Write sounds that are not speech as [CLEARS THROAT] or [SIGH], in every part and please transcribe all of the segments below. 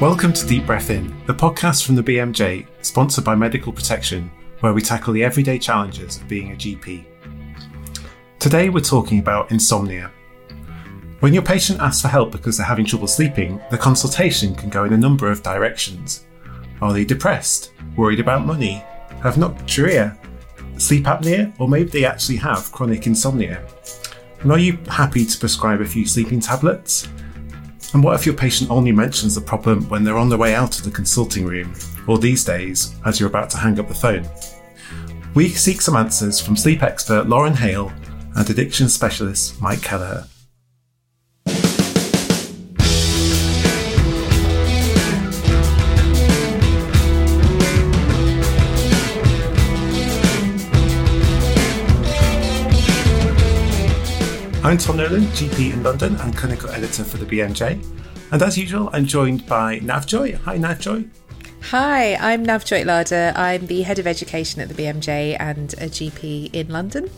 Welcome to Deep Breath In, the podcast from the BMJ, sponsored by Medical Protection, where we tackle the everyday challenges of being a GP. Today we're talking about insomnia. When your patient asks for help because they're having trouble sleeping, the consultation can go in a number of directions. Are they depressed, worried about money, have nocturia, sleep apnea, or maybe they actually have chronic insomnia? And are you happy to prescribe a few sleeping tablets? And what if your patient only mentions the problem when they're on their way out of the consulting room, or these days, as you're about to hang up the phone? We seek some answers from sleep expert Lauren Hale and addiction specialist Mike Kelleher. I'm Tom Nolan, GP in London and clinical editor for the BMJ. And as usual, I'm joined by Navjoy. Hi, Navjoy. Hi, I'm Navjoy Ladher. I'm the head of education at the BMJ and a GP in London.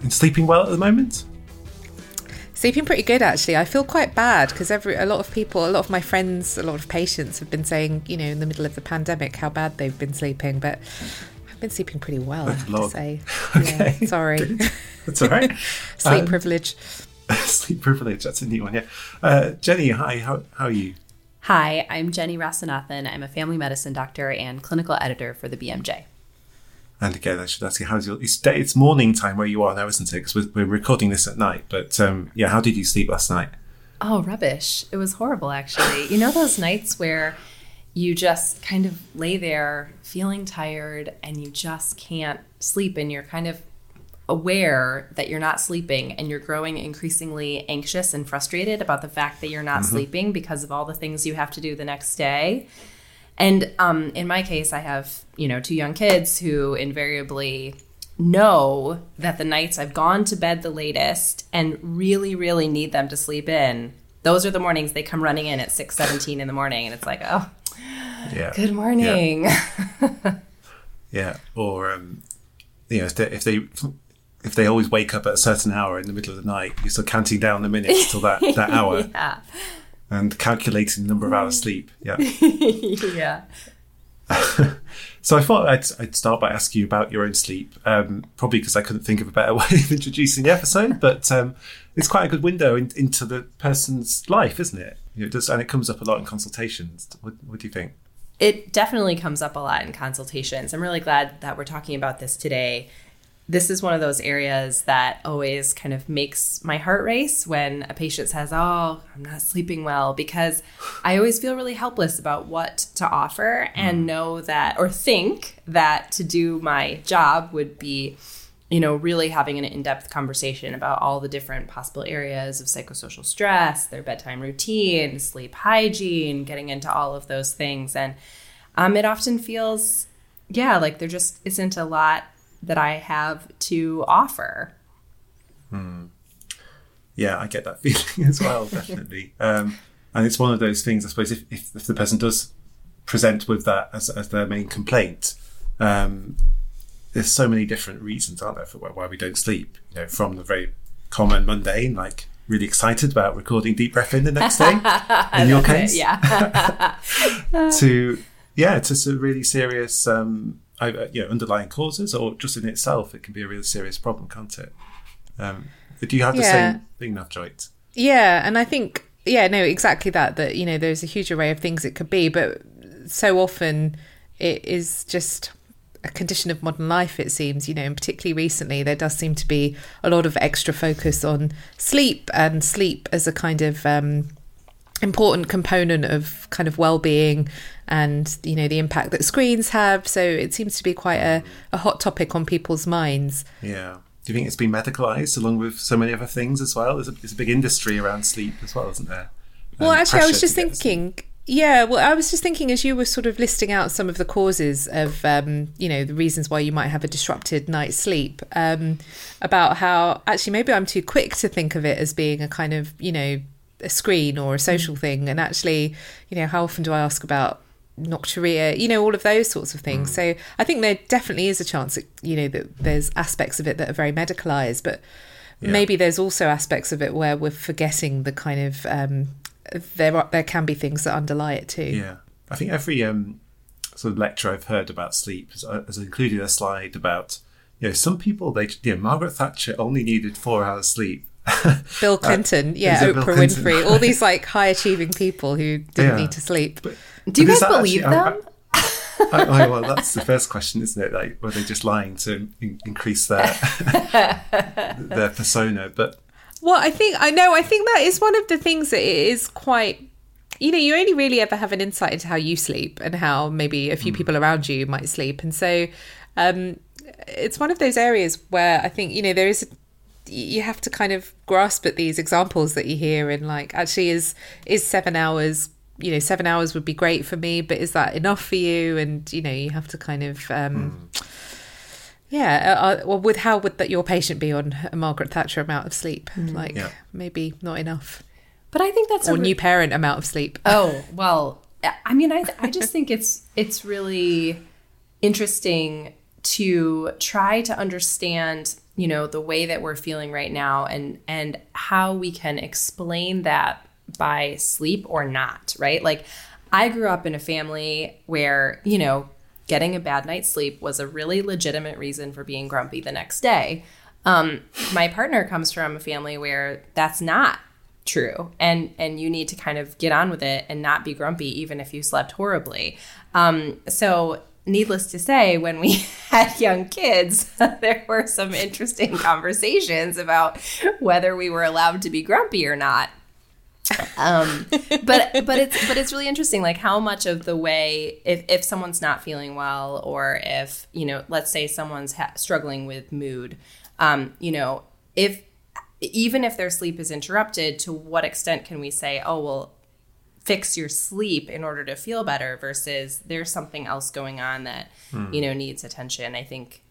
And sleeping well at the moment? Sleeping pretty good actually. I feel quite bad because every a lot of people, a lot of my friends, a lot of patients have been saying, you know, in the middle of the pandemic, how bad they've been sleeping. But been sleeping pretty well, I have to say. [LAUGHS] Okay. Yeah, sorry. That's all right. [LAUGHS] Sleep Um, privilege. [LAUGHS] Sleep privilege, that's a new one, yeah. Uh, Jenny, hi, how, how are you? Hi, I'm Jenny Rasanathan. I'm a family medicine doctor and clinical editor for the BMJ. And again, I should ask you, how's your, it's, day, it's morning time where you are now, isn't it? Because we're, we're recording this at night. But um, yeah, how did you sleep last night? Oh, rubbish. It was horrible, actually. You know those nights where you just kind of lay there feeling tired and you just can't sleep and you're kind of aware that you're not sleeping and you're growing increasingly anxious and frustrated about the fact that you're not sleeping because of all the things you have to do the next day. And um, in my case, I have you know two young kids who invariably know that the nights I've gone to bed the latest and really, really need them to sleep in. Those are the mornings they come running in at six seventeen in the morning, and it's like, oh, Yeah. good morning. [LAUGHS] Yeah. Or, um, you know, if they, if they if they always wake up at a certain hour in the middle of the night, you're still counting down the minutes till that, [LAUGHS] that hour yeah, and calculating the number of hours sleep. Yeah. [LAUGHS] yeah. So I thought I'd, I'd start by asking you about your own sleep, um, probably because I couldn't think of a better way of introducing the episode. But um, it's quite a good window in, into the person's life, isn't it? You know, does, and it comes up a lot in consultations. What, what do you think? It definitely comes up a lot in consultations. I'm really glad that we're talking about this today. This is one of those areas that always kind of makes my heart race when a patient says, Oh, I'm not sleeping well, because I always feel really helpless about what to offer and hmm. know that, or think that to do my job would be, you know, really having an in depth conversation about all the different possible areas of psychosocial stress, their bedtime routine, sleep hygiene, getting into all of those things. And um, it often feels, yeah, like there just isn't a lot that I have to offer. Hmm. Yeah, I get that [LAUGHS] feeling as well, definitely. um, and it's one of those things, I suppose, if, if, if the person does present with that as, as their main complaint, um, there's so many different reasons, aren't there, for why, why we don't sleep? You know, from the very common mundane, like really excited about recording deep breath in the next day, [LAUGHS] in your case, Yeah. [LAUGHS] to yeah, to some really serious, um, you know, underlying causes, or just in itself, it can be a really serious problem, can't it? Um, but do you have the Yeah. same thing, Navjoy? Yeah, and I think yeah, no, exactly that. That you know, there's a huge array of things it could be, but so often it is just a condition of modern life. It seems, you know, and particularly recently, there does seem to be a lot of extra focus on sleep and sleep as a kind of um, important component of kind of well-being and you know the impact that screens have. So it seems to be quite a, a hot topic on people's minds. Yeah. Do you think it's been medicalized along with so many other things as well? There's a, there's a big industry around sleep as well, isn't there? Well, actually, I was just thinking sleep. Yeah, well, I was just thinking as you were sort of listing out some of the causes of, um, you know, the reasons why you might have a disrupted night's sleep, um, about how actually maybe I'm too quick to think of it as being a kind of, you know, a screen or a social thing. And actually, you know, how often do I ask about nocturia, you know, all of those sorts of things. So I think there definitely is a chance that, you know, that there's aspects of it that are very medicalized, but maybe there's also aspects of it where we're forgetting the kind of um, there are, there can be things that underlie it too. Yeah, I think every um, sort of lecture I've heard about sleep has, uh, has included a slide about you know some people they you know Margaret Thatcher only needed four hours sleep. [LAUGHS] Bill Clinton, uh, yeah, Oprah Bill Winfrey, all these [LAUGHS] like high achieving people who didn't yeah. need to sleep. But, Do you guys believe actually, them? I, I, well, that's the first question, isn't it? Like, were they just lying to in- increase their [LAUGHS] their persona? But well, I think I know. I think that is one of the things that is quite. You know, you only really ever have an insight into how you sleep and how maybe a few mm. people around you might sleep, and so um, it's one of those areas where I think you know there is you have to kind of grasp at these examples that you hear and like actually is is seven hours you know seven hours would be great for me but is that enough for you and you know you have to kind of um mm. Yeah uh, uh, well with how would that your patient be on a margaret thatcher amount of sleep mm. like yeah. maybe not enough but i think that's or a re- new parent amount of sleep oh well i mean i i just think it's it's really interesting to try to understand you know the way that we're feeling right now and and how we can explain that by sleep or not, right? Like, I grew up in a family where, you know, getting a bad night's sleep was a really legitimate reason for being grumpy the next day. Um, my partner comes from a family where that's not true and and you need to kind of get on with it and not be grumpy even if you slept horribly um, so needless to say when we [LAUGHS] had young kids [LAUGHS] there were some interesting conversations about whether we were allowed to be grumpy or not um, but but it's but it's really interesting like how much of the way if, if someone's not feeling well or if you know let's say someone's ha- struggling with mood um, you know if even if their sleep is interrupted to what extent can we say oh well fix your sleep in order to feel better versus there's something else going on that hmm. you know needs attention i think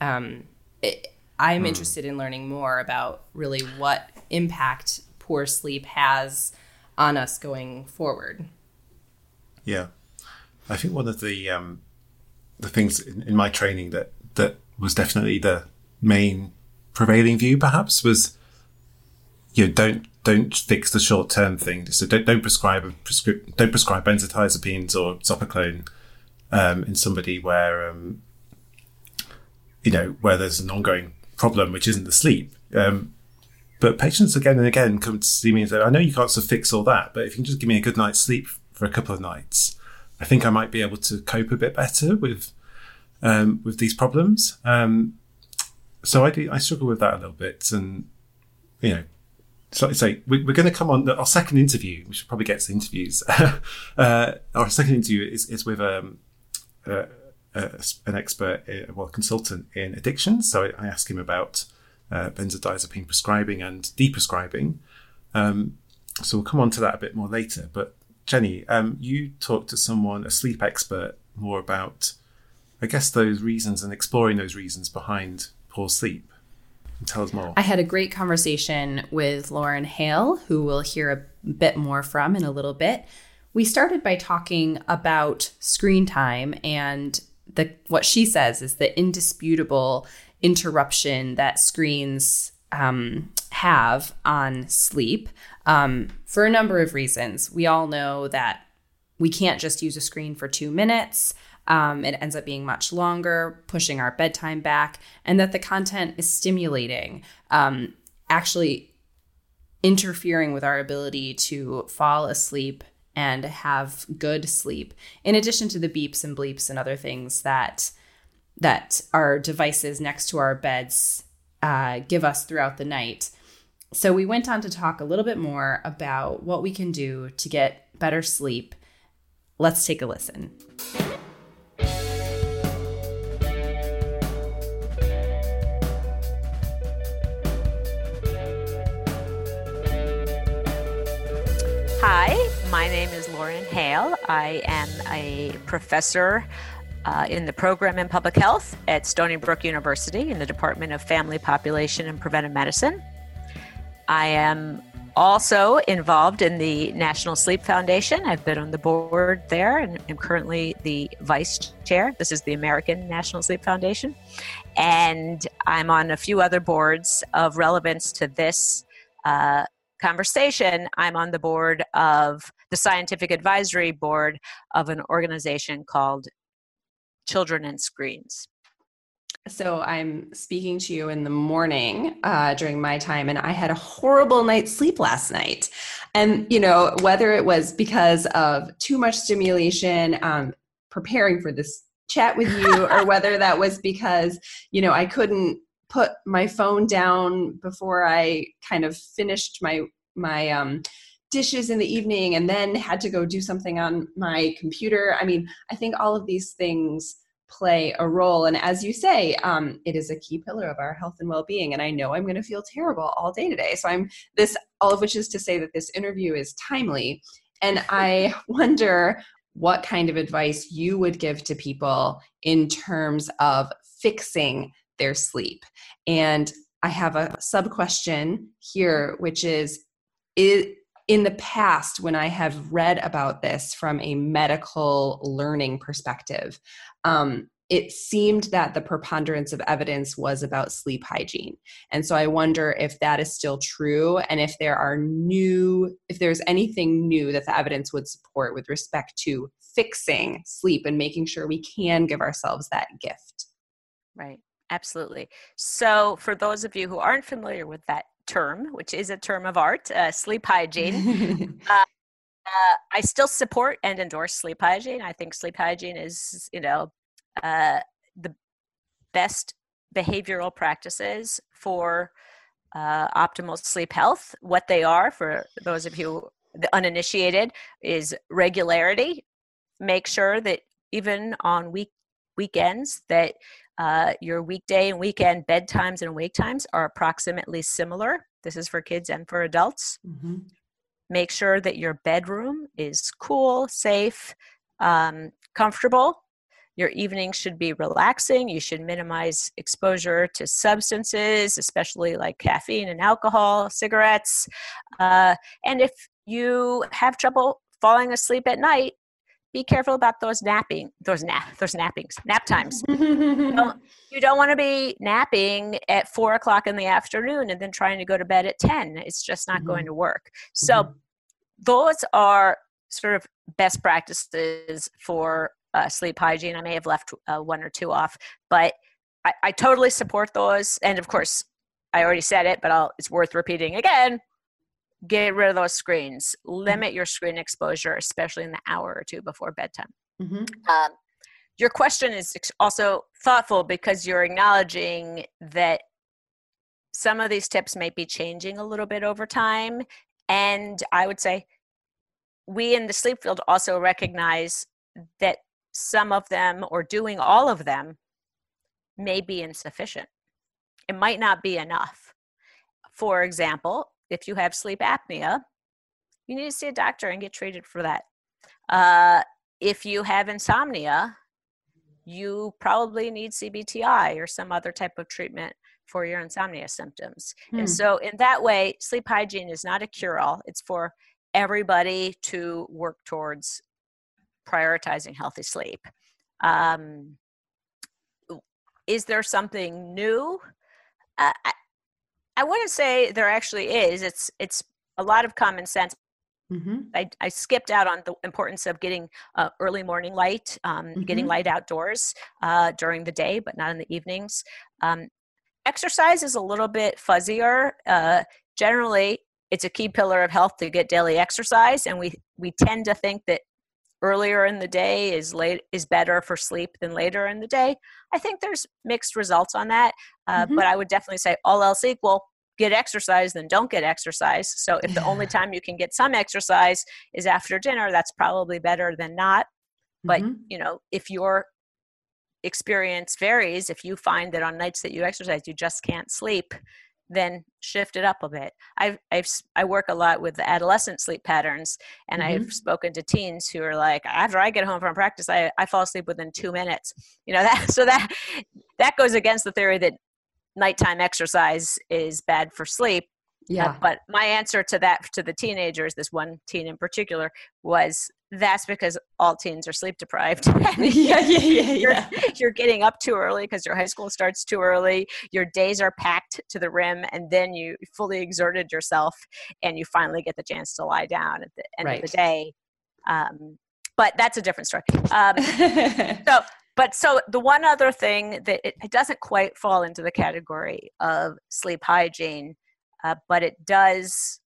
um, it, i'm hmm. interested in learning more about really what impact poor sleep has on us going forward. Yeah, I think one of the um, the things in, in my training that that was definitely the main prevailing view, perhaps, was you know don't don't fix the short term thing. So don't don't prescribe prescri- don't prescribe benzodiazepines or zopiclone um, in somebody where um, you know where there's an ongoing problem which isn't the sleep. Um, but patients again and again come to see me and say, I know you can't sort of fix all that, but if you can just give me a good night's sleep for a couple of nights, I think I might be able to cope a bit better with um, with these problems. Um, so I do, I struggle with that a little bit, and you know, so I say we, are going to come on our second interview. We should probably get to interviews. [LAUGHS] uh, our second interview is, is with um, uh, uh, an expert, uh, well, consultant in addiction. So I, I ask him about uh, benzodiazepine prescribing and deprescribing. Um, so we'll come on to that a bit more later. But Jenny, um, you talked to someone, a sleep expert, more about, I guess, those reasons and exploring those reasons behind poor sleep. Tell us more. I had a great conversation with Lauren Hale, who we'll hear a bit more from in a little bit. We started by talking about screen time and the what she says is the indisputable interruption that screens um, have on sleep um, for a number of reasons. We all know that we can't just use a screen for two minutes. Um, it ends up being much longer, pushing our bedtime back, and that the content is stimulating, um, actually interfering with our ability to fall asleep and have good sleep, in addition to the beeps and bleeps and other things that that our devices next to our beds uh, give us throughout the night. So we went on to talk a little bit more about what we can do to get better sleep. Let's take a listen. Hi, my name is Lauren Hale. I am a professor uh, in the program in public health at Stony Brook University in the Department of Family, Population, and Preventive Medicine. I am also involved in the National Sleep Foundation. I've been on the board there and am currently the vice chair. This is the American National Sleep Foundation. And I'm on a few other boards of relevance to this uh, conversation, I'm on the board of the scientific advisory board of an organization called Children and Screens. So I'm speaking to you in the morning uh, during my time, and I had a horrible night's sleep last night. And you know, whether it was because of too much stimulation, um, preparing for this chat with you, or [LAUGHS] whether that was because you know I couldn't put my phone down before I kind of finished my my um, dishes in the evening, and then had to go do something on my computer. I mean, I think all of these things play a role. And as you say, um, it is a key pillar of our health and well-being. And I know I'm going to feel terrible all day today. So I'm this, all of which is to say that this interview is timely. And I [LAUGHS] wonder what kind of advice you would give to people in terms of fixing their sleep. And I have a sub question here, which is, is in the past, when I have read about this from a medical learning perspective, um, it seemed that the preponderance of evidence was about sleep hygiene. And so I wonder if that is still true and if there are new, if there's anything new that the evidence would support with respect to fixing sleep and making sure we can give ourselves that gift. Right. Absolutely. So, for those of you who aren't familiar with that term, which is a term of art, uh, sleep hygiene. [LAUGHS] uh, uh, I still support and endorse sleep hygiene. I think sleep hygiene is, you know, uh, the best behavioral practices for uh, optimal sleep health. What they are, for those of you the uninitiated, is regularity. Make sure that even on week weekends that uh, your weekday and weekend bedtimes and wake times are approximately similar. This is for kids and for adults. Mm-hmm. Make sure that your bedroom is cool, safe, um, comfortable. Your evening should be relaxing. You should minimize exposure to substances, especially like caffeine and alcohol, cigarettes. Uh, and if you have trouble falling asleep at night, be careful about those napping those nap those nappings nap times. [LAUGHS] You don't, don't want to be napping at four o'clock in the afternoon and then trying to go to bed at 10 it's just not mm-hmm. going to work. So mm-hmm. those are sort of best practices for uh, sleep hygiene. I may have left uh, one or two off but I, I totally support those. And of course i already said it but I'll, it's worth repeating again get rid of those screens mm-hmm. limit your screen exposure especially in the hour or two before bedtime mm-hmm. um, your question is also thoughtful because you're acknowledging that some of these tips may be changing a little bit over time and i would say we in the sleep field also recognize that some of them or doing all of them may be insufficient it might not be enough for example if you have sleep apnea, you need to see a doctor and get treated for that. Uh, if you have insomnia, you probably need CBTI or some other type of treatment for your insomnia symptoms. Hmm. And so, in that way, sleep hygiene is not a cure all, it's for everybody to work towards prioritizing healthy sleep. Um, is there something new? Uh, I wouldn't say there actually is. It's it's a lot of common sense. Mm-hmm. I, I, skipped out on the importance of getting uh, early morning light, um, mm-hmm. getting light outdoors uh, during the day, but not in the evenings. Um, exercise is a little bit fuzzier. Uh, generally, it's a key pillar of health to get daily exercise, and we we tend to think that earlier in the day is late is better for sleep than later in the day. I think there's mixed results on that, uh, mm-hmm. but I would definitely say all else equal, get exercise than don't get exercise. So if the only time you can get some exercise is after dinner, that's probably better than not. But mm-hmm. you know, if your experience varies, if you find that on nights that you exercise you just can't sleep, then shift it up a bit. I've, I've I work a lot with the adolescent sleep patterns, and mm-hmm. I've spoken to teens who are like, after I get home from practice, I, I fall asleep within two minutes. You know [LAUGHS] that so that that goes against the theory that nighttime exercise is bad for sleep. Yeah. Uh, but my answer to that to the teenagers, this one teen in particular, was that's because all teens are sleep deprived. [LAUGHS] [LAUGHS] yeah, yeah, yeah, you're, you're getting up too early because your high school starts too early. Your days are packed to the rim, and then you fully exerted yourself, and you finally get the chance to lie down at the end Right. of the day. Um, but that's a different story. Um, [LAUGHS] so, but so the one other thing that it, it doesn't quite fall into the category of sleep hygiene, uh, but it does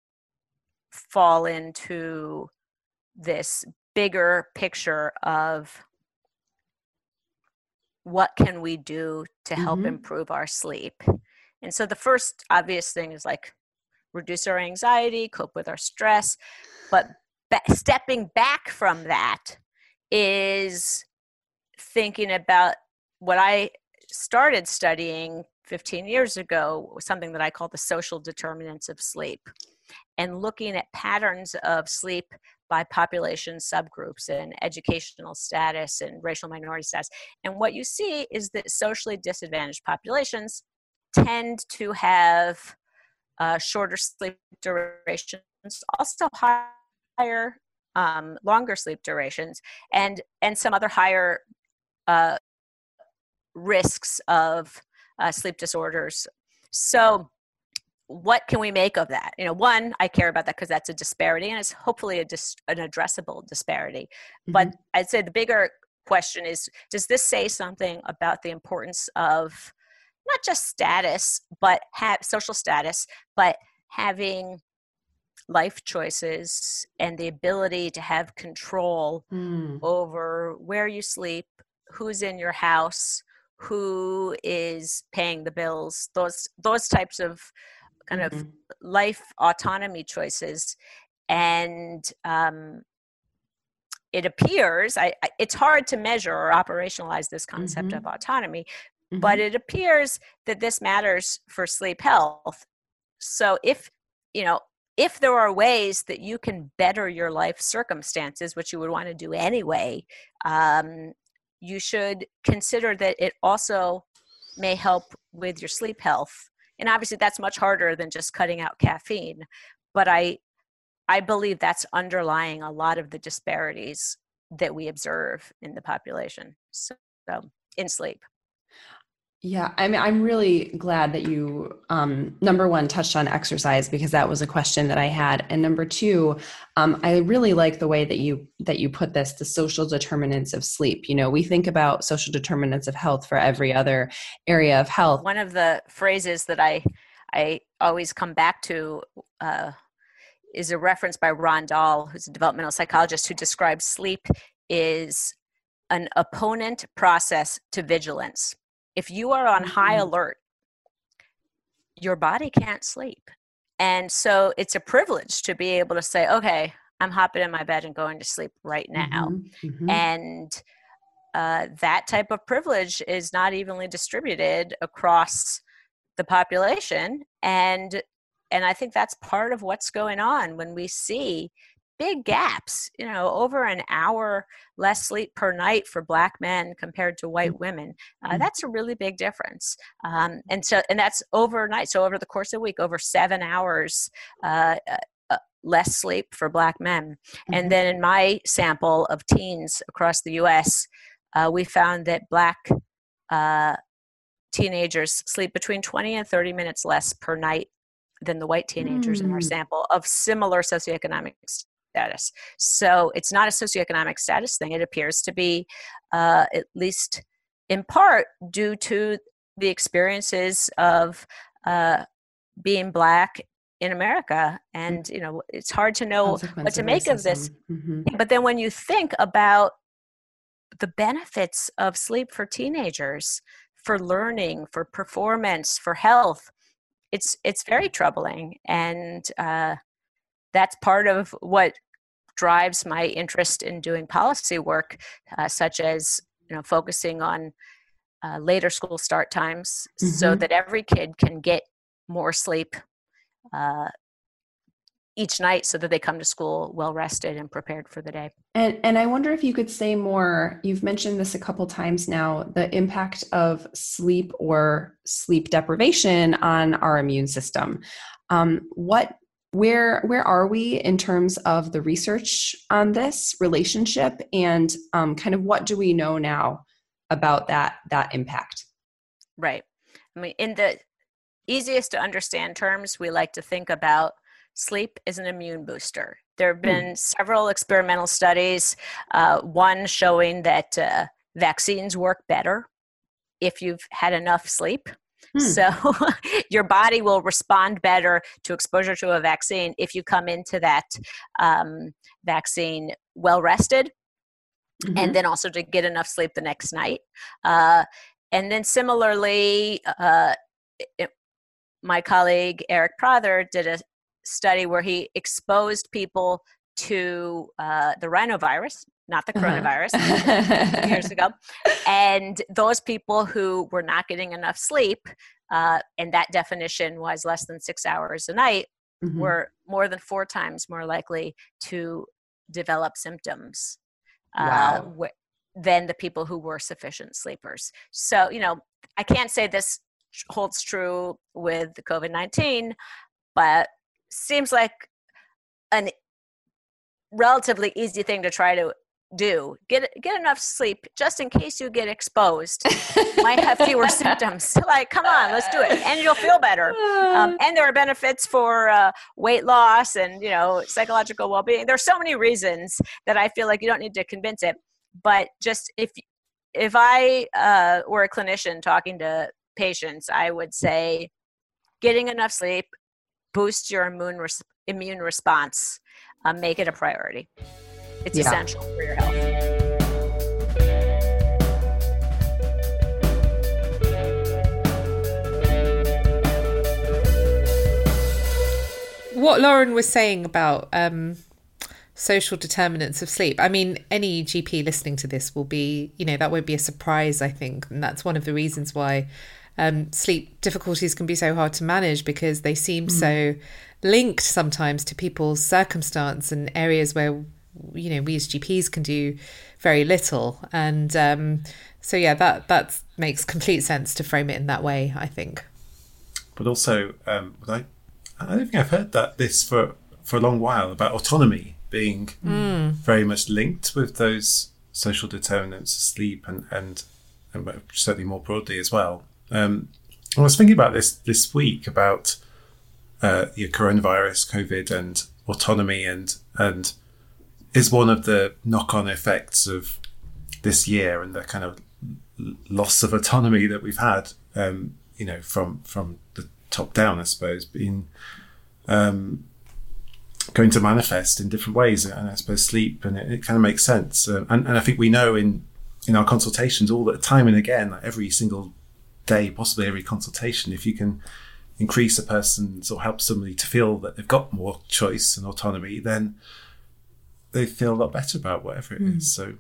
fall into this bigger picture of what can we do to help Mhm. improve our sleep and so the first obvious thing is like reduce our anxiety cope with our stress but ba- stepping back from that is thinking about what i started studying 15 years ago something that i call the social determinants of sleep and looking at patterns of sleep by population subgroups and educational status and racial minority status. And what you see is that socially disadvantaged populations tend to have uh, shorter sleep durations, also higher, um, longer sleep durations, and and some other higher uh, risks of uh, sleep disorders. So what can we make of that? You know one i care about that because that's a disparity and it's hopefully a dis- an addressable disparity. But i'd say the bigger question is does this say something about the importance of not just status but have social status but having life choices and the ability to have control Mm, over where you sleep, who's in your house, who is paying the bills, those those types of kind of mhm. life autonomy choices. And um, it appears I, I- it's hard to measure or operationalize this concept Mhm. of autonomy, but it appears that this matters for sleep health. So if you know if there are ways that you can better your life circumstances, which you would want to do anyway, um, you should consider that it also may help with your sleep health. And obviously, that's much harder than just cutting out caffeine. But I, I believe that's underlying a lot of the disparities that we observe in the population. So, so in sleep. Yeah, I mean, I'm really glad that you, um, number one, touched on exercise because that was a question that I had, and number two, um, I really like the way that you that you put this: the social determinants of sleep. You know, we think about social determinants of health for every other area of health. One of the phrases that I, I always come back to uh, is a reference by Ron Dahl, who's a developmental psychologist, who describes sleep is an opponent process to vigilance. If you are on high Mhm. alert, your body can't sleep. And so it's a privilege to be able to say, okay, I'm hopping in my bed and going to sleep right now. Mhm, mhm. And uh, that type of privilege is not evenly distributed across the population. And and I think that's part of what's going on when we see big gaps, you know, over an hour less sleep per night for black men compared to white women. Uh, Mhm. that's a really big difference. Um, and so, and that's overnight. So over the course of a week, over seven hours uh, uh, uh, less sleep for black men. And then in my sample of teens across the US, uh, we found that black uh, teenagers sleep between 20 and 30 minutes less per night than the white teenagers in our Mm. sample of similar socioeconomic status. So it's not a socioeconomic status thing. It appears to be, uh, at least in part, due to the experiences of uh, being black in America. And, you know, it's hard to know what to make of this. Mhm. But then when you think about the benefits of sleep for teenagers, for learning, for performance, for health, it's it's very troubling, and uh, that's part of what drives my interest in doing policy work, uh, such as you know focusing on uh, later school start times, so Mhm. that every kid can get more sleep. Uh, each night so that they come to school well rested and prepared for the day. And and I wonder if you could say more. You've mentioned this a couple times now. The impact of sleep or sleep deprivation on our immune system. Um, what where where are we in terms of the research on this relationship and um, kind of what do we know now about that that impact right i mean in the easiest to understand terms we like to think about sleep is an immune booster there have hmm. been mm. several experimental studies uh, one showing that uh, vaccines work better if you've had enough sleep Hmm. So [LAUGHS] your body will respond better to exposure to a vaccine if you come into that um, vaccine well rested. Mm-hmm. And then also to get enough sleep the next night. Uh, and then similarly, uh, it, my colleague Aric Prather did a study where he exposed people to uh, the rhinovirus, not the uh-huh. coronavirus, [LAUGHS] uh-huh. years ago. And those people who were not getting enough sleep, uh, and that definition was less than six hours a night, mm-hmm. were more than four times more likely to develop symptoms uh, wow. uh, than the people who were sufficient sleepers. So, you know, I can't say this holds true with the COVID 19, but seems like an relatively easy thing to try to do get get enough sleep just in case you get exposed. [LAUGHS] Might have fewer symptoms. [LAUGHS] Like come on let's do it. And you'll feel better. Um, [SIGHS] and there are benefits for uh, weight loss and you know psychological well-being. There's so many reasons that i feel like you don't need to convince it but just if if i uh, were a clinician talking to patients i would say getting enough sleep boosts your immune res- immune response uh, make it a priority it's yeah. essential for your health. What Lauren was saying about um, social determinants of sleep. I mean, any GP listening to this will be, you know, that won't be a surprise, I think. And that's one of the reasons why um, sleep difficulties can be so hard to manage because they seem mm. so linked sometimes to people's circumstance and areas where you know we as GPs can do very little, and um, so yeah, that that makes complete sense to frame it in that way. I think. But also, um, I I don't think I've heard that this for for a long while about autonomy being mm. very much linked with those social determinants of sleep and and, and certainly more broadly as well. Um, I was thinking about this this week about uh, your coronavirus, COVID, and autonomy, and and is one of the knock-on effects of this year and the kind of loss of autonomy that we've had, um, you know, from from the top down, I suppose, being um, going to manifest in different ways, and I suppose sleep, and it, it kind of makes sense. Uh, and, and I think we know in in our consultations all the time and again, like every single day, possibly every consultation, if you can increase a person's or help somebody to feel that they've got more choice and autonomy, then they feel a lot better about whatever it mm. is. So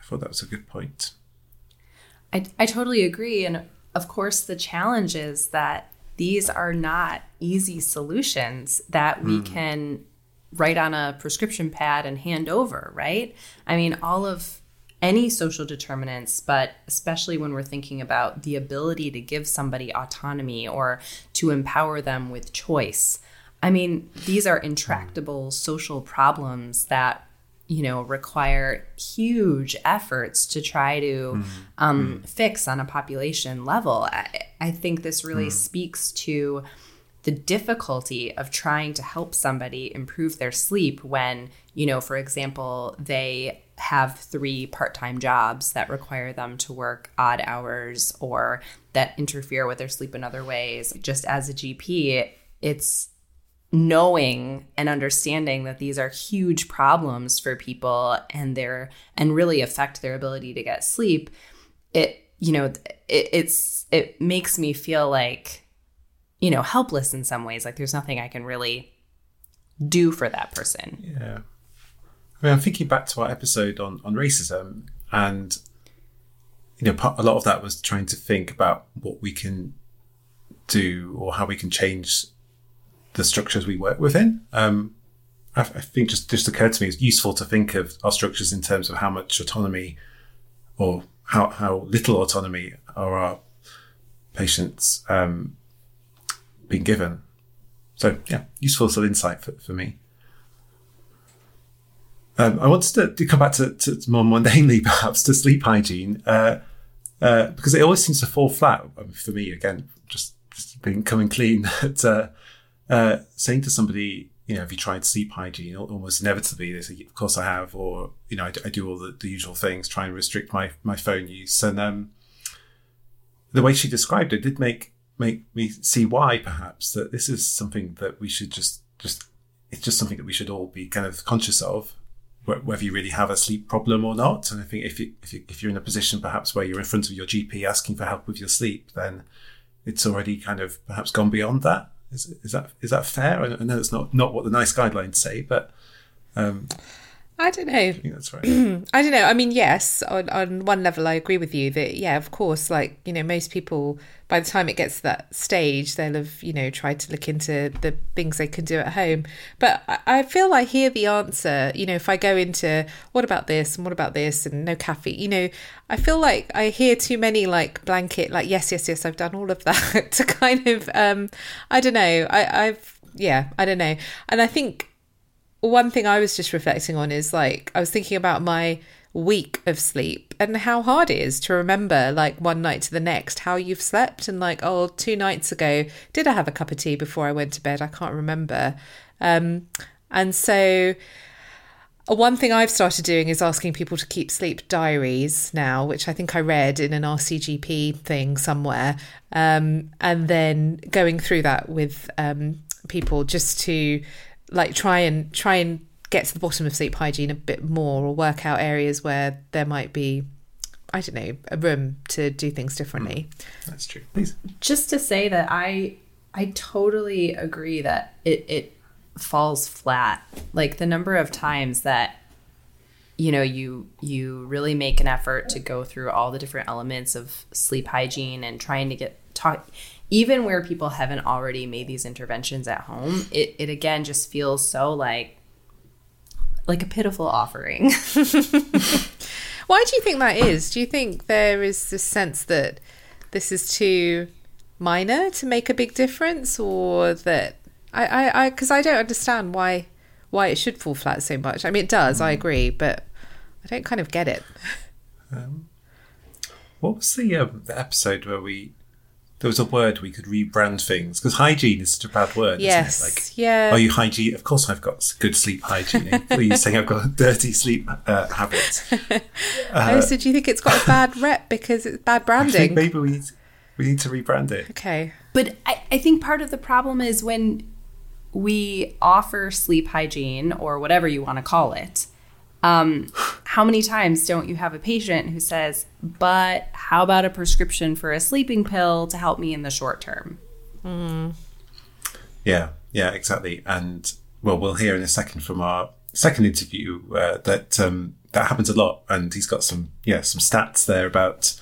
I thought that was a good point. I, I totally agree. And of course, the challenge is that these are not easy solutions that we mm. can write on a prescription pad and hand over, right? I mean, all of any social determinants, but especially when we're thinking about the ability to give somebody autonomy or to empower them with choice. I mean, these are intractable social problems that you know require huge efforts to try to mm. Um, mm. fix on a population level. I, I think this really mm. speaks to the difficulty of trying to help somebody improve their sleep when, you know, for example, they have three part time jobs that require them to work odd hours or that interfere with their sleep in other ways. Just as a GP, it's knowing and understanding that these are huge problems for people and they're and really affect their ability to get sleep it you know it, it's it makes me feel like you know helpless in some ways. Like there's nothing i can really do for that person. Yeah. I mean, i'm thinking back to our episode on on racism and you know a lot of that was trying to think about what we can do or how we can change the structures we work within. Um, I, I, think just just occurred to me it's useful to think of our structures in terms of how much autonomy or how how little autonomy are our patients um, being given. so yeah, useful sort of insight for, for me. Um, I wanted to, to come back to, to, more mundanely, [LAUGHS] perhaps, to sleep hygiene, uh, uh, because it always seems to fall flat I mean, for me. Again, just, just being coming clean, [LAUGHS] that uh, uh, saying to somebody, you know, have you tried sleep hygiene? Almost inevitably, they say, of course I have, or you know, I, I do all the, the, usual things, try and restrict my my phone use, and um, the way she described it did make make me see why perhaps that this is something that we should just just it's just something that we should all be kind of conscious of whether you really have a sleep problem or not. And i think if you, if, you, if you're in a position perhaps where you're in front of your gp asking for help with your sleep then it's already kind of perhaps gone beyond that is, is that is that fair? I know it's not not what the NICE guidelines say but um, I don't know. I think that's right. [CLEARS THROAT] I don't know. I mean, yes, on, on one level, I agree with you that, yeah, of course, like, you know, most people, by the time it gets to that stage, they'll have, you know, tried to look into the things they can do at home. But I, I feel I hear the answer, you know, if I go into what about this and what about this and no caffeine, you know, I feel like I hear too many like blanket, like, yes, yes, yes, I've done all of [LAUGHS] that to kind of, um, I don't know. I, I've, yeah, I don't know. And I think, one thing I was just reflecting on is like I was thinking about my week of sleep and how hard it is to remember like one night to the next how you've slept. And like oh two nights ago did I have a cup of tea before I went to bed? I can't remember. Um and so one thing I've started doing is asking people to keep sleep diaries now, which I think I read in an RCGP thing somewhere, um, and then going through that with um, people just to like try and try and get to the bottom of sleep hygiene a bit more or work out areas where there might be I don't know, a room to do things differently. Mm, that's true. Please. Just to say that I I totally agree that it it falls flat. Like the number of times that you know you you really make an effort to go through all the different elements of sleep hygiene and trying to get talk even where people haven't already made these interventions at home, it, it again just feels so like like a pitiful offering. [LAUGHS] Why do you think that is? Do you think there is this sense that this is too minor to make a big difference, or that I I because I, I, don't understand why why it should fall flat so much. I mean, it does. I agree, but I don't kind of get it. Um, what was the, um, the episode where we there was a word we could rebrand things because hygiene is such a bad word. Yes. Like, yeah. Are you hygiene? Of course, I've got good sleep hygiene. [LAUGHS] Are you saying I've got a dirty sleep uh, habits? Uh, [LAUGHS] oh, so do you think it's got a bad rep because it's bad branding? maybe we need we need to rebrand it. Okay. But I, I think part of the problem is when we offer sleep hygiene or whatever you want to call it um, how many times don't you have a patient who says, but how about a prescription for a sleeping pill to help me in the short term? Mm. Yeah, yeah, exactly. And well, we'll hear in a second from our second interview uh, that um, that happens a lot. And he's got some, yeah, some stats there about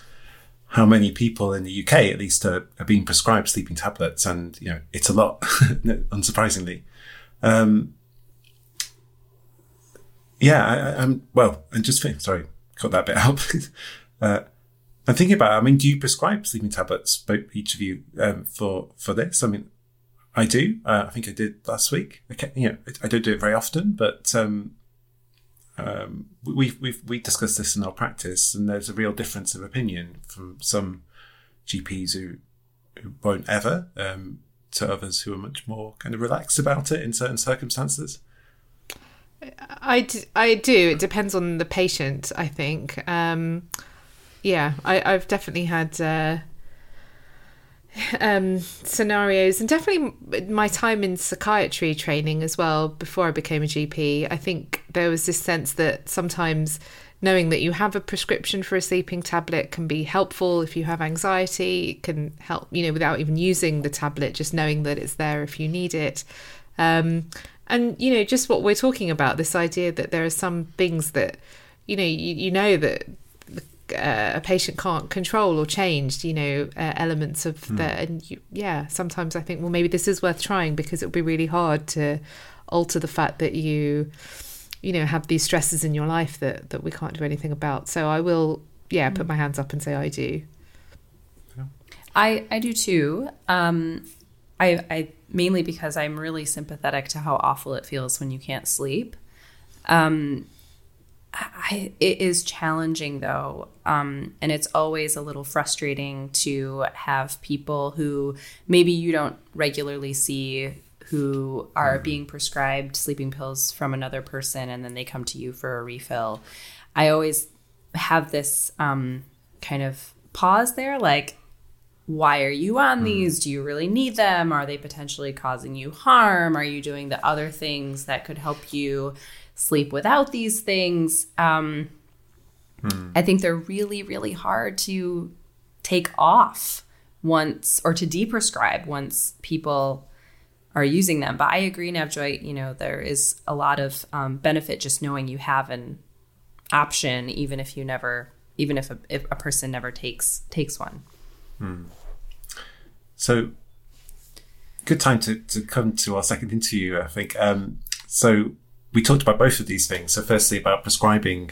how many people in the UK, at least, are, are being prescribed sleeping tablets. And, you know, it's a lot, [LAUGHS] unsurprisingly. Um, yeah, I, am well, and just think, sorry, cut that bit [LAUGHS] out. uh, I'm thinking about. I mean, do you prescribe sleeping tablets, both each of you, um, for for this? I mean, I do. Uh, I think I did last week. Okay, you know, I don't do it very often, but um, um, we we we discussed this in our practice, and there's a real difference of opinion from some GPs who who won't ever, um, to others who are much more kind of relaxed about it in certain circumstances. I, d- I do. It depends on the patient, I think. Um, yeah, I, have definitely had uh, [SIGHS] um, scenarios, and definitely my time in psychiatry training as well before I became a GP. I think there was this sense that sometimes knowing that you have a prescription for a sleeping tablet can be helpful if you have anxiety. It can help, you know, without even using the tablet, just knowing that it's there if you need it. Um, and you know just what we're talking about this idea that there are some things that you know you, you know that uh, a patient can't control or change you know uh, elements of mm. that and you, yeah sometimes i think well maybe this is worth trying because it would be really hard to alter the fact that you you know have these stresses in your life that that we can't do anything about so i will yeah mm. put my hands up and say i do I, I do too. Um, I, I mainly because I'm really sympathetic to how awful it feels when you can't sleep. Um, I, it is challenging though, um, and it's always a little frustrating to have people who maybe you don't regularly see who are being prescribed sleeping pills from another person, and then they come to you for a refill. I always have this um, kind of pause there, like why are you on mm-hmm. these? Do you really need them? Are they potentially causing you harm? Are you doing the other things that could help you sleep without these things? Um, hmm. I think they're really, really hard to take off once or to deprescribe once people are using them. But I agree, Navjoy, you know, there is a lot of um, benefit just knowing you have an option, even if you never, even if a, if a person never takes takes one. So, good time to, to come to our second interview, I think. Um, so, we talked about both of these things. So, firstly, about prescribing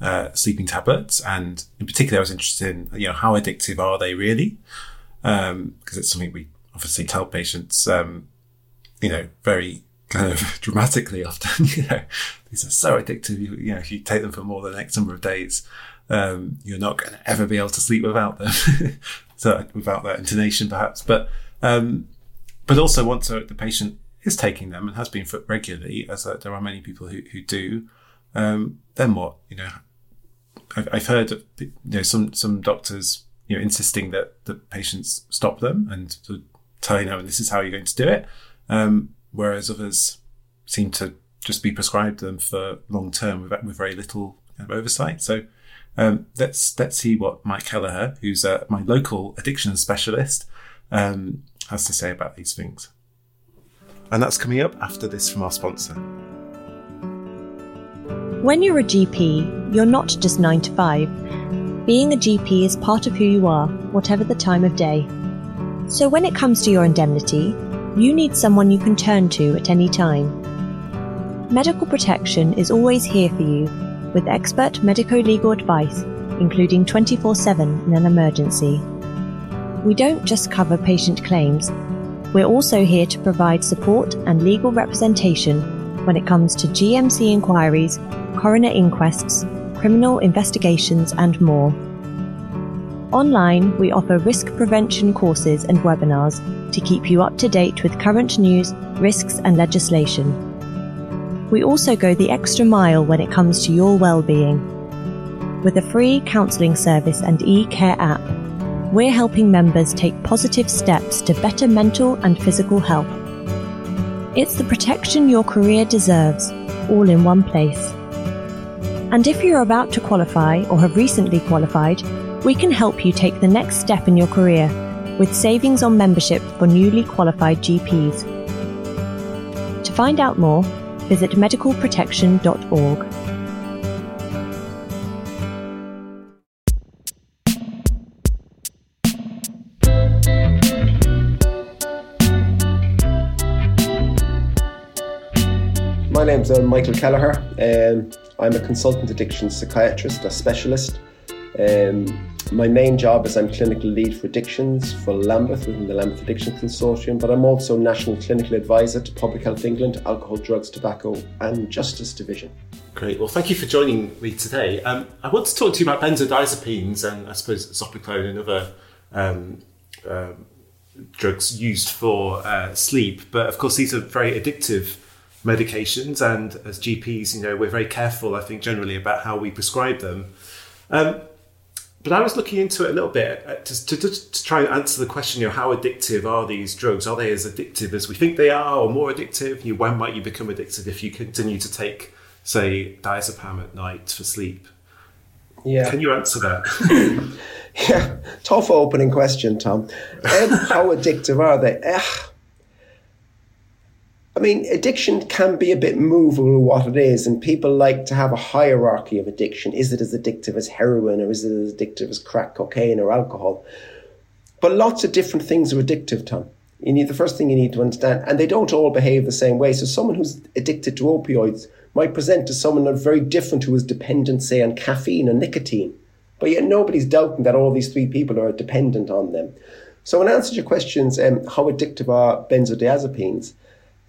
uh, sleeping tablets, and in particular, I was interested in you know how addictive are they really? Because um, it's something we obviously tell patients, um, you know, very kind of [LAUGHS] dramatically often. [LAUGHS] You know, these are so addictive. You, you know, if you take them for more than X number of days, um, you're not going to ever be able to sleep without them. [LAUGHS] so without that intonation, perhaps, but um, but also once the patient is taking them and has been for regularly, as uh, there are many people who who do, um, then what? You know, I've, I've heard of, you know some some doctors you know insisting that the patients stop them and sort of telling them this is how you're going to do it, um, whereas others seem to just be prescribed them for long term with, with very little kind of oversight. So um, let's let's see what Mike Kelleher, who's uh, my local addiction specialist, um, has to say about these things. And that's coming up after this from our sponsor. When you're a GP, you're not just 9 to 5. Being a GP is part of who you are, whatever the time of day. So when it comes to your indemnity, you need someone you can turn to at any time. Medical protection is always here for you with expert medico legal advice, including 24 7 in an emergency. We don't just cover patient claims, we're also here to provide support and legal representation when it comes to GMC inquiries, coroner inquests, criminal investigations, and more. Online, we offer risk prevention courses and webinars to keep you up to date with current news, risks, and legislation. We also go the extra mile when it comes to your well-being. With a free counselling service and e-care app, we're helping members take positive steps to better mental and physical health. It's the protection your career deserves, all in one place. And if you're about to qualify or have recently qualified, we can help you take the next step in your career with savings on membership for newly qualified GPs. To find out more, visit medicalprotection.org. My name's uh, Michael Kelleher. Um, I'm a consultant addiction psychiatrist, a specialist. Um, my main job is I'm clinical lead for addictions for Lambeth within the Lambeth Addiction Consortium, but I'm also national clinical advisor to Public Health England, Alcohol, Drugs, Tobacco and Justice Division. Great. Well, thank you for joining me today. Um, I want to talk to you about benzodiazepines and I suppose zopiclone and other um, uh, drugs used for uh, sleep. But of course, these are very addictive medications, and as GPs, you know, we're very careful, I think, generally about how we prescribe them. Um, but I was looking into it a little bit uh, to, to, to, try and answer the question, you know, how addictive are these drugs? Are they as addictive as we think they are or more addictive? You when might you become addicted if you continue to take, say, diazepam at night for sleep? Yeah. Can you answer that? [LAUGHS] [LAUGHS] yeah, tough opening question, Tom. Um, how addictive are they? Uh, I mean, addiction can be a bit movable what it is, and people like to have a hierarchy of addiction. Is it as addictive as heroin, or is it as addictive as crack cocaine or alcohol? But lots of different things are addictive, Tom. You need the first thing you need to understand, and they don't all behave the same way. So someone who's addicted to opioids might present to someone very different who is dependent, say, on caffeine or nicotine. But yet nobody's doubting that all these three people are dependent on them. So, in answer to your questions, um, how addictive are benzodiazepines?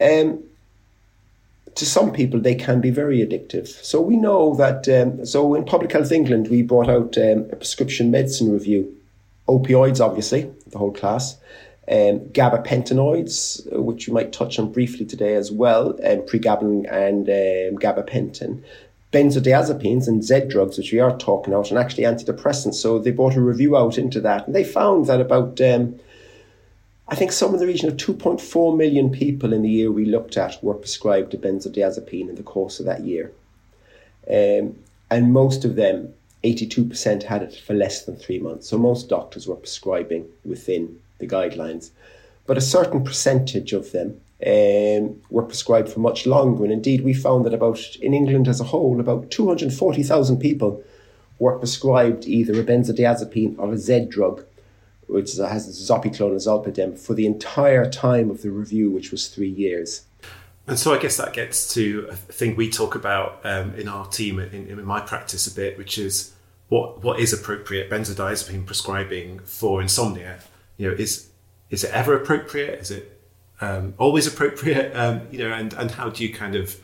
Um, to some people, they can be very addictive. So we know that. Um, so in Public Health England, we brought out um, a prescription medicine review. Opioids, obviously, the whole class. Um, gabapentinoids, which we might touch on briefly today as well, um, pregabalin and um, gabapentin benzodiazepines and Z drugs, which we are talking about, and actually antidepressants. So they brought a review out into that, and they found that about, um, I think, some in the region of 2.4 million people in the year we looked at were prescribed a benzodiazepine in the course of that year. Um, and most of them, 82%, had it for less than three months. So most doctors were prescribing within the guidelines. But a certain percentage of them um, were prescribed for much longer. And indeed, we found that about in England as a whole, about 240,000 people were prescribed either a benzodiazepine or a Z drug, which has zopiclone and zolpidem, for the entire time of the review, which was three years. And so I guess that gets to a thing we talk about um, in our team, in, in my practice a bit, which is what what is appropriate benzodiazepine prescribing for insomnia. You know, is is it ever appropriate? Is it um, always appropriate? [LAUGHS] Um, you know, and, and how do you kind of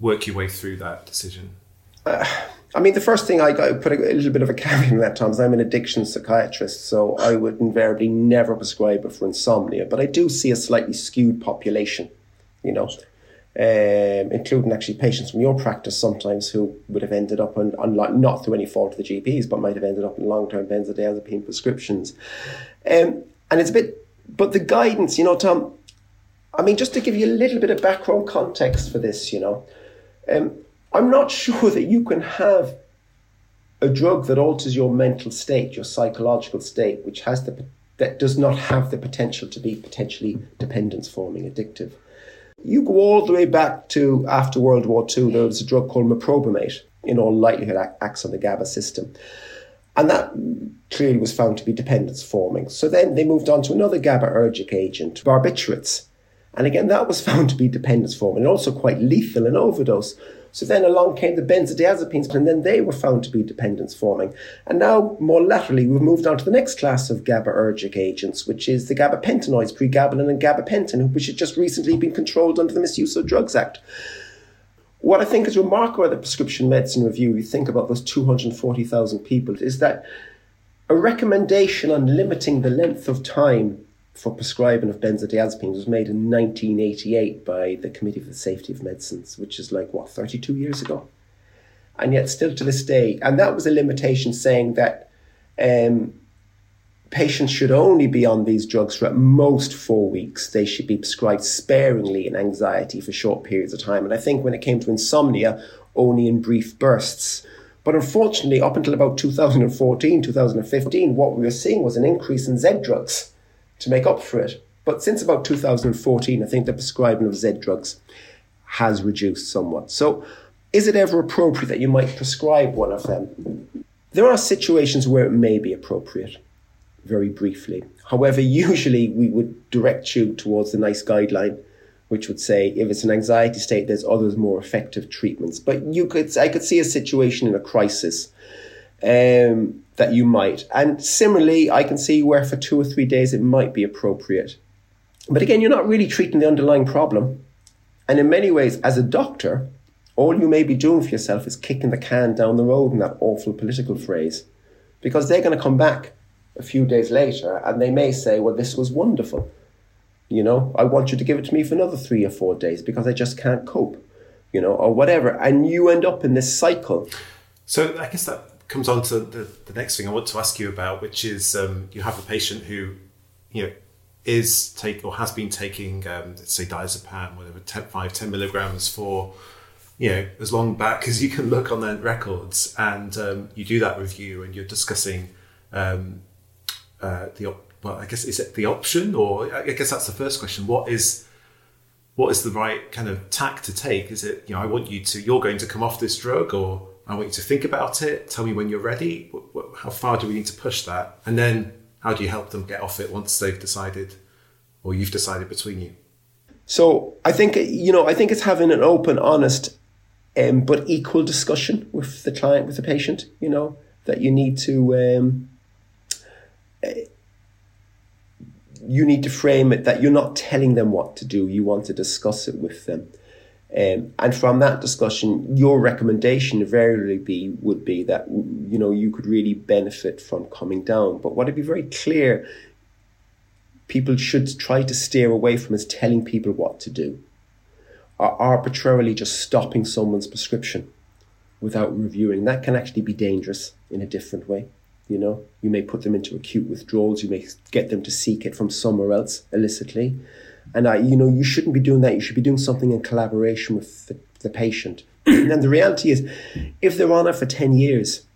work your way through that decision? Uh, I mean, the first thing I got put a, a little bit of a caveat in that, Tom, is I'm an addiction psychiatrist, so I would invariably never prescribe it for insomnia. But I do see a slightly skewed population, you know, um, including actually patients from your practice sometimes who would have ended up on, on not through any fault of the GPs, but might have ended up in long-term benzodiazepine prescriptions. Um, and it's a bit, but the guidance, you know, Tom, I mean, just to give you a little bit of background context for this, you know, um, I'm not sure that you can have a drug that alters your mental state, your psychological state, which has the that does not have the potential to be potentially dependence forming, addictive. You go all the way back to after World War II, there was a drug called meprobamate, in all likelihood acts on the GABA system. And that clearly was found to be dependence forming. So then they moved on to another GABAergic agent, barbiturates. And again, that was found to be dependence forming and also quite lethal in overdose. So then along came the benzodiazepines, and then they were found to be dependence forming. And now, more laterally, we've moved on to the next class of GABAergic agents, which is the gabapentinoids, pregabalin and gabapentin, which has just recently been controlled under the Misuse of Drugs Act. What I think is remarkable at the Prescription Medicine Review, you think about those 240,000 people, is that a recommendation on limiting the length of time for prescribing of benzodiazepines was made in 1988 by the Committee for the Safety of Medicines, which is like, what, 32 years ago? And yet, still to this day, and that was a limitation saying that um, patients should only be on these drugs for at most four weeks. They should be prescribed sparingly in anxiety for short periods of time. And I think when it came to insomnia, only in brief bursts. But unfortunately, up until about 2014, 2015, what we were seeing was an increase in Z drugs to make up for it. But since about 2014, I think the prescribing of Z drugs has reduced somewhat. So, is it ever appropriate that you might prescribe one of them? There are situations where it may be appropriate, very briefly. However, [LAUGHS] usually we would direct you towards the NICE guideline, which would say if it's an anxiety state, there's others more effective treatments. But you could, I could see a situation in a crisis um, that you might. And similarly, I can see where for two or three days it might be appropriate. But again, you're not really treating the underlying problem. And in many ways, as a doctor, all you may be doing for yourself is kicking the can down the road in that awful political phrase. Because they're going to come back a few days later and they may say, well, this was wonderful. You know, I want you to give it to me for another three or four days because I just can't cope, you know, or whatever. And you end up in this cycle. So I guess that comes on to the, the next thing I want to ask you about, which is um, you have a patient who, you know, is take or has been taking, um, let's say, diazepam, whatever, 10, 5, 10 milligrams for, you know, as long back as you can look on their records, and um, you do that review and you're discussing um, uh, the well, I guess is it the option, or I guess that's the first question. What is what is the right kind of tack to take? Is it you know I want you to you're going to come off this drug, or I want you to think about it. Tell me when you're ready. How far do we need to push that? And then how do you help them get off it once they've decided or you've decided between you? So I think, you know, I think it's having an open, honest, um, but equal discussion with the client, with the patient, you know, that you need to um, you need to frame it that you're not telling them what to do. You want to discuss it with them. Um, and from that discussion, your recommendation invariably be would be that you know you could really benefit from coming down. But what would be very clear, people should try to steer away from is telling people what to do, or arbitrarily just stopping someone's prescription without reviewing. That can actually be dangerous in a different way. You know, you may put them into acute withdrawals. You may get them to seek it from somewhere else illicitly. And I, you know, you shouldn't be doing that. You should be doing something in collaboration with the, the patient. [CLEARS THROAT] and the reality is, if they're on it for 10 years,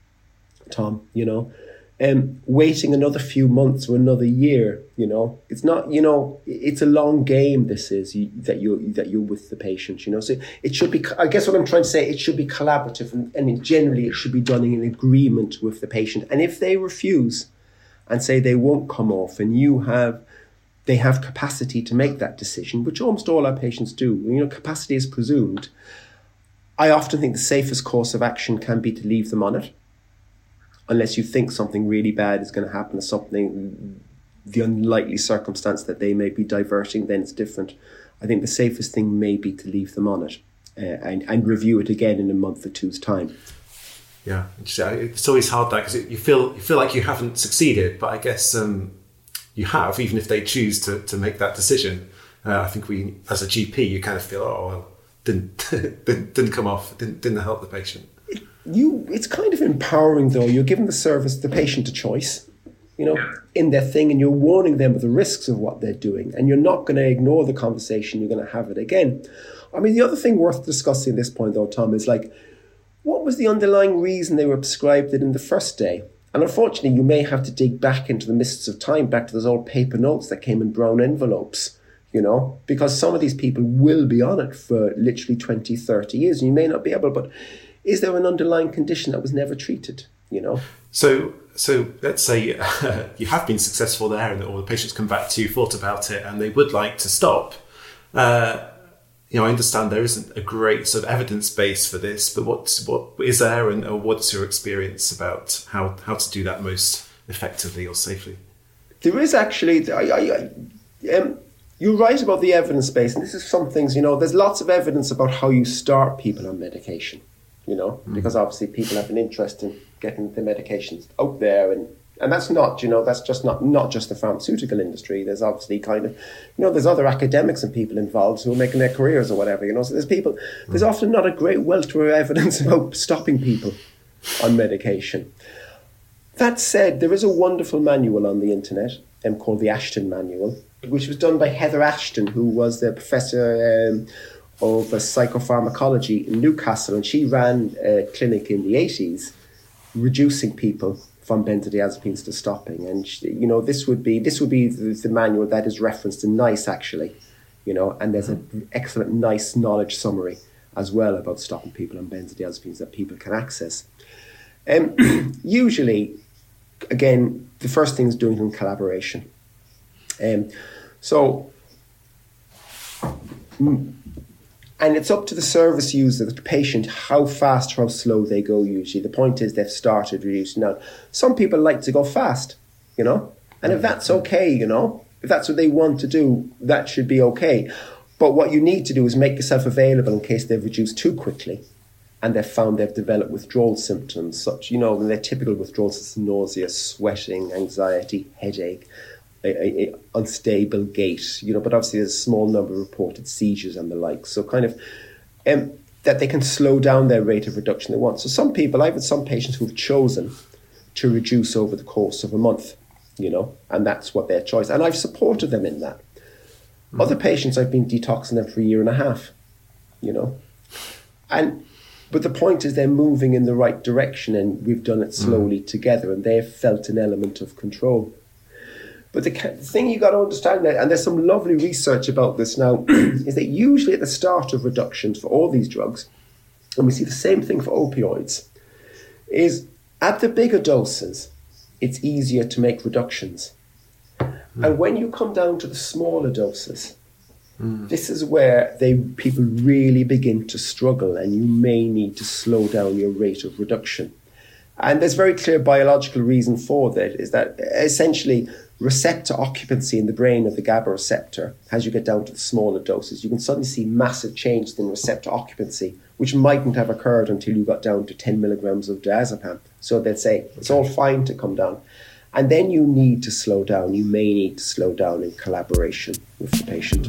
Tom, you know, um, waiting another few months or another year, you know, it's not, you know, it's a long game. This is you, that you're that you're with the patient, you know. So it should be. I guess what I'm trying to say, it should be collaborative, and, and generally it should be done in agreement with the patient. And if they refuse and say they won't come off, and you have they have capacity to make that decision, which almost all our patients do. You know, capacity is presumed. I often think the safest course of action can be to leave them on it, unless you think something really bad is going to happen or something, the unlikely circumstance that they may be diverting, then it's different. I think the safest thing may be to leave them on it uh, and, and review it again in a month or two's time. Yeah, it's always hard that because you feel you feel like you haven't succeeded, but I guess um, you have, even if they choose to, to make that decision. Uh, I think we, as a GP, you kind of feel, oh, well, didn't, [LAUGHS] didn't, didn't come off, didn't, didn't help the patient. You, it's kind of empowering though. You're giving the service, the patient a choice, you know, yeah. in their thing, and you're warning them of the risks of what they're doing, and you're not going to ignore the conversation. You're going to have it again. I mean, the other thing worth discussing at this point, though, Tom, is like, what was the underlying reason they were prescribed it in the first day? And unfortunately, you may have to dig back into the mists of time, back to those old paper notes that came in brown envelopes, you know, because some of these people will be on it for literally 20, 30 years, and you may not be able, but is there an underlying condition that was never treated, you know? So, so let's say uh, [LAUGHS] you have been successful there, and all the patients come back to you, thought about it, and they would like to stop. Uh, you know, I understand there isn't a great sort of evidence base for this, but what what is there, and what's your experience about how how to do that most effectively or safely? There is actually, I, I, I um, you're right about the evidence base, and this is some things. You know, there's lots of evidence about how you start people on medication. You know, mm. because obviously people have an interest in getting the medications out there and and that's not you know that's just not not just the pharmaceutical industry. There's obviously kind of you know there's other academics and people involved who are making their careers or whatever you know. So there's people there's mm. often not a great wealth of evidence [LAUGHS] about stopping people on medication. That said there is a wonderful manual on the internet um, called the ashton manual which was done by heather ashton who was the professor um, of psychopharmacology in newcastle. And she ran a clinic in the 80s reducing people from benzodiazepines to stopping. And you know, this would be this would be the, the manual that is referenced in NICE actually. You know, and there's an excellent NICE knowledge summary as well about stopping people on benzodiazepines that people can access. Um, [CLEARS THROAT] usually, again, the first thing is doing it in collaboration. Um, so, mm, and it's up to the service user, the patient, how fast or how slow they go usually. The point is they've started reducing. Now, some people like to go fast, you know, and if mm. that's okay, you know, if that's what they want to do, that should be okay. But what you need to do is make yourself available in case they've reduced too quickly and they've found they've developed withdrawal symptoms, such, you know, their typical withdrawals, nausea, sweating, anxiety, headache a, a, unstable gait, you know, but obviously there's a small number of reported seizures and the like. So kind of um, that they can slow down their rate of reduction they want. So some people, I've had some patients who've chosen to reduce over the course of a month, you know, and that's what their choice. And I've supported them in that. Mm-hmm. Other patients, I've been detoxing them for a year and a half, you know, and but the point is they're moving in the right direction and we've done it slowly mm. together and they've felt an element of control. But the thing you got to understand, and there's some lovely research about this now, [CLEARS THROAT] is that usually at the start of reductions for all these drugs, and we see the same thing for opioids, is at the bigger doses, it's easier to make reductions. Mm. And when you come down to the smaller doses, mm. this is where they people really begin to struggle, and you may need to slow down your rate of reduction. And there's very clear biological reason for that is that essentially receptor occupancy in the brain of the GABA receptor, as you get down to the smaller doses, you can suddenly see massive changes in receptor occupancy, which mightn't have occurred until you got down to 10 milligrams of diazepam. So they'd say it's all fine to come down. And then you need to slow down. You may need to slow down in collaboration with the patient.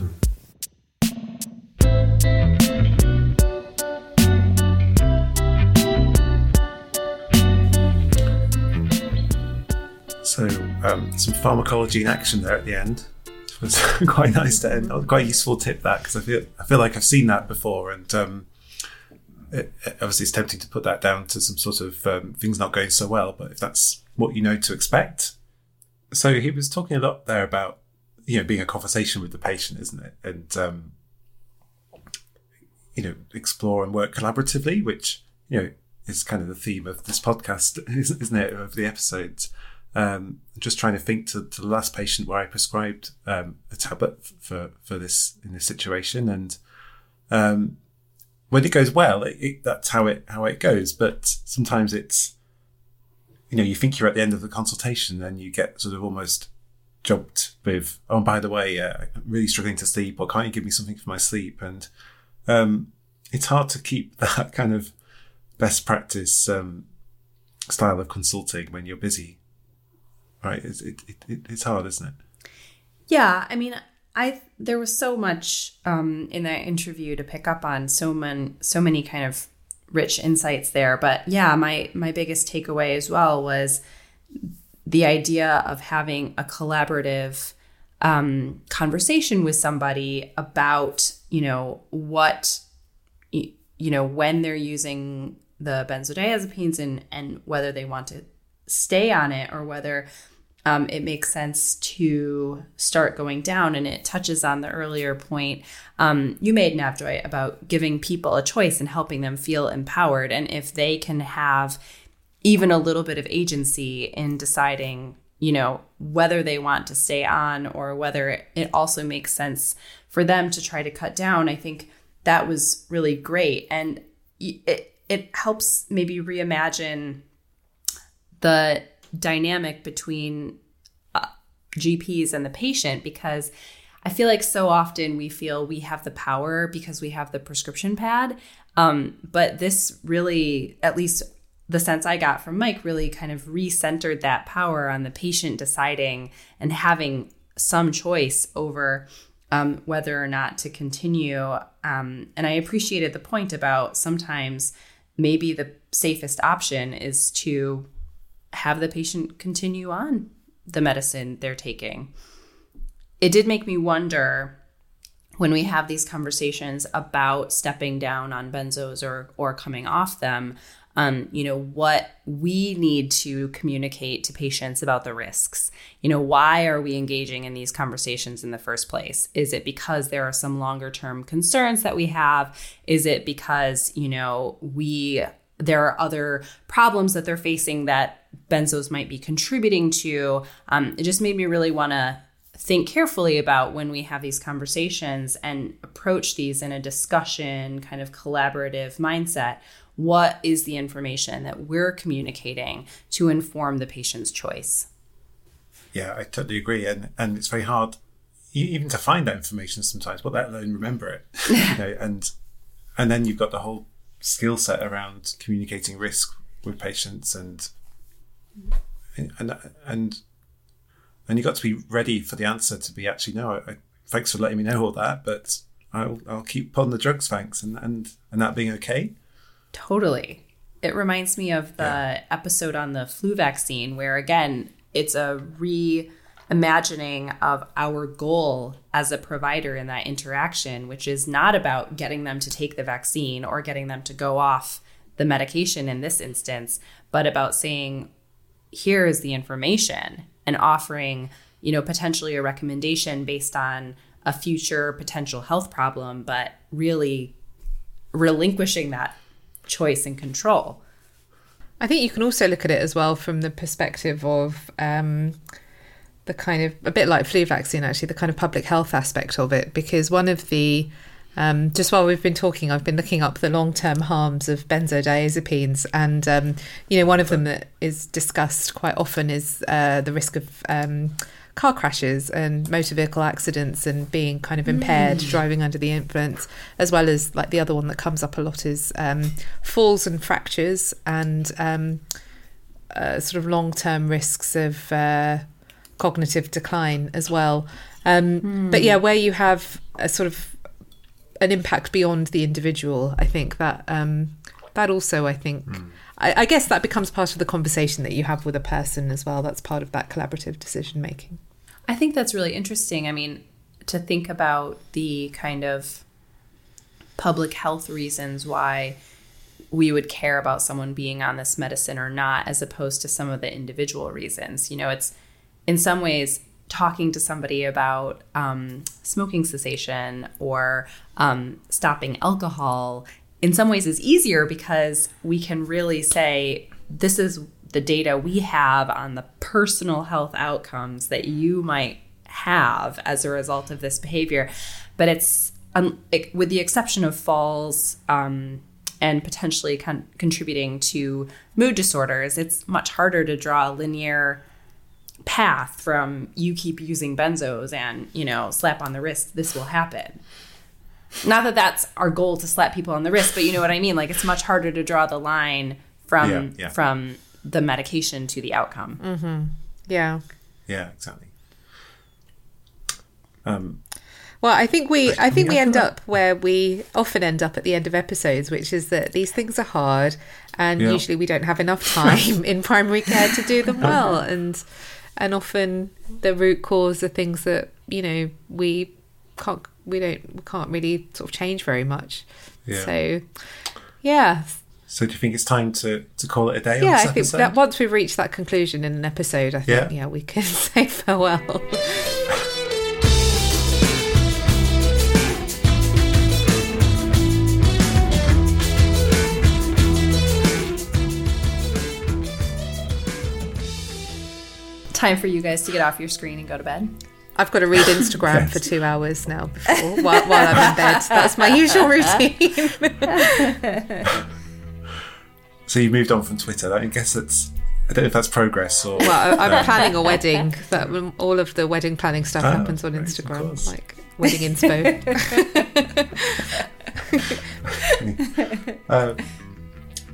So um, some pharmacology in action there at the end. [LAUGHS] It was quite nice to end. Quite useful tip that because I feel I feel like I've seen that before, and um, it, obviously it's tempting to put that down to some sort of um, things not going so well. But if that's what you know to expect, so he was talking a lot there about you know being a conversation with the patient, isn't it? And um, you know explore and work collaboratively, which you know is kind of the theme of this podcast, [LAUGHS] isn't it? Of the episodes um, just trying to think to, to, the last patient where I prescribed um, a tablet for for this in this situation, and um, when it goes well, it, it, that's how it how it goes. But sometimes it's you know you think you're at the end of the consultation, and you get sort of almost jumped with oh by the way, uh, I'm really struggling to sleep, or can't you give me something for my sleep? And um, it's hard to keep [LAUGHS] that kind of best practice um, style of consulting when you're busy right? It's, it, it, it's hard, isn't it? Yeah, I mean, I there was so much um, in that interview to pick up on, so many, so many kind of rich insights there. But yeah, my my biggest takeaway as well was the idea of having a collaborative um, conversation with somebody about you know what you know when they're using the benzodiazepines and and whether they want to stay on it or whether um, it makes sense to start going down. And it touches on the earlier point um, you made, Navjoy, about giving people a choice and helping them feel empowered. And if they can have even a little bit of agency in deciding, you know, whether they want to stay on or whether it also makes sense for them to try to cut down, I think that was really great. And it, it helps maybe reimagine the dynamic between uh, GPs and the patient because I feel like so often we feel we have the power because we have the prescription pad. Um, but this really, at least the sense I got from Mike, really kind of recentered that power on the patient deciding and having some choice over um, whether or not to continue. Um, and I appreciated the point about sometimes maybe the safest option is to have the patient continue on the medicine they're taking. It did make me wonder when we have these conversations about stepping down on benzos or or coming off them um, you know what we need to communicate to patients about the risks. You know why are we engaging in these conversations in the first place? Is it because there are some longer term concerns that we have? Is it because you know we there are other problems that they're facing that benzos might be contributing to. Um, it just made me really want to think carefully about when we have these conversations and approach these in a discussion, kind of collaborative mindset. What is the information that we're communicating to inform the patient's choice? Yeah, I totally agree, and and it's very hard even to find that information sometimes, but let alone remember it. [LAUGHS] you know, and and then you've got the whole skill set around communicating risk with patients and and and and you got to be ready for the answer to be actually no I, thanks for letting me know all that but I'll, I'll keep on the drugs thanks and and and that being okay totally it reminds me of the yeah. episode on the flu vaccine where again it's a re imagining of our goal as a provider in that interaction, which is not about getting them to take the vaccine or getting them to go off the medication in this instance, but about saying, here is the information and offering, you know, potentially a recommendation based on a future potential health problem, but really relinquishing that choice and control. I think you can also look at it as well from the perspective of um, the kind of a bit like flu vaccine actually the kind of public health aspect of it because one of the Um, just while we've been talking, I've been looking up the long term harms of benzodiazepines. And, um, you know, one of them that is discussed quite often is uh, the risk of. Um, car crashes and motor vehicle accidents and being kind of impaired mm. driving under the influence as well as like the other one that comes up a lot is um, falls and fractures and um, uh, sort of long-term risks of uh, cognitive decline as well um, mm. but yeah where you have a sort of an impact beyond the individual i think that um, that also i think mm. I, I guess that becomes part of the conversation that you have with a person as well that's part of that collaborative decision making I think that's really interesting. I mean, to think about the kind of public health reasons why we would care about someone being on this medicine or not, as opposed to some of the individual reasons. You know, it's in some ways talking to somebody about um, smoking cessation or um, stopping alcohol in some ways is easier because we can really say this is the data we have on the personal health outcomes that you might have as a result of this behavior. But it's, um, it, with the exception of falls um, and potentially con- contributing to mood disorders, it's much harder to draw a linear path from you keep using benzos and, you know, slap on the wrist, this will happen. Not that that's our goal to slap people on the wrist, but you know what I mean? Like it's much harder to draw the line from yeah, yeah. from the medication to the outcome. Mm-hmm. Yeah. Yeah, exactly. Um, well, I think we I think we end up where we often end up at the end of episodes, which is that these things are hard, and yeah. usually we don't have enough time [LAUGHS] in primary care to do them [LAUGHS] well, and and often the root cause are things that you know we can't we don't we can't really sort of change very much. Yeah. So, yeah, so do you think it's time to, to call it a day? Yeah, I think that once we've reached that conclusion in an episode, I think yeah, yeah we can [LAUGHS] say farewell. Time for you guys to get off your screen and go to bed. I've got to read Instagram yes. for two hours now before while, while I'm in bed. That's my usual routine. [LAUGHS] So you moved on from Twitter. I guess that's. I don't know if that's progress or. Well, I'm planning a wedding. That all of the wedding planning stuff oh, happens on Instagram, like wedding inspo. [LAUGHS] uh,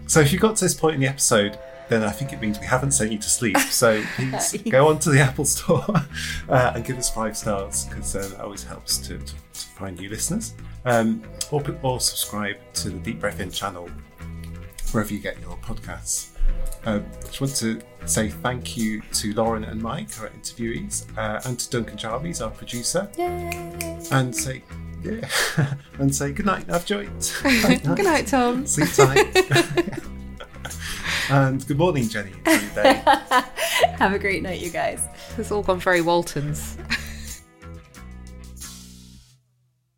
so if you got to this point in the episode, then I think it means we haven't sent you to sleep. [LAUGHS] So please go on to the Apple Store [LAUGHS] uh, and give us five stars because uh, that always helps to, to, to find new listeners. Um, or, or subscribe to the Deep Breath In channel wherever you get your podcasts. Uh, I just want to say thank you to Lauren and Mike, our interviewees, uh, and to Duncan Jarvis, our producer. Yay! And say, yeah, [LAUGHS] and say good night, Navjoy. good night, Tom. Sleep tight. And good morning, Jenny. [LAUGHS] Have a great night, you guys. It's all gone very Waltons.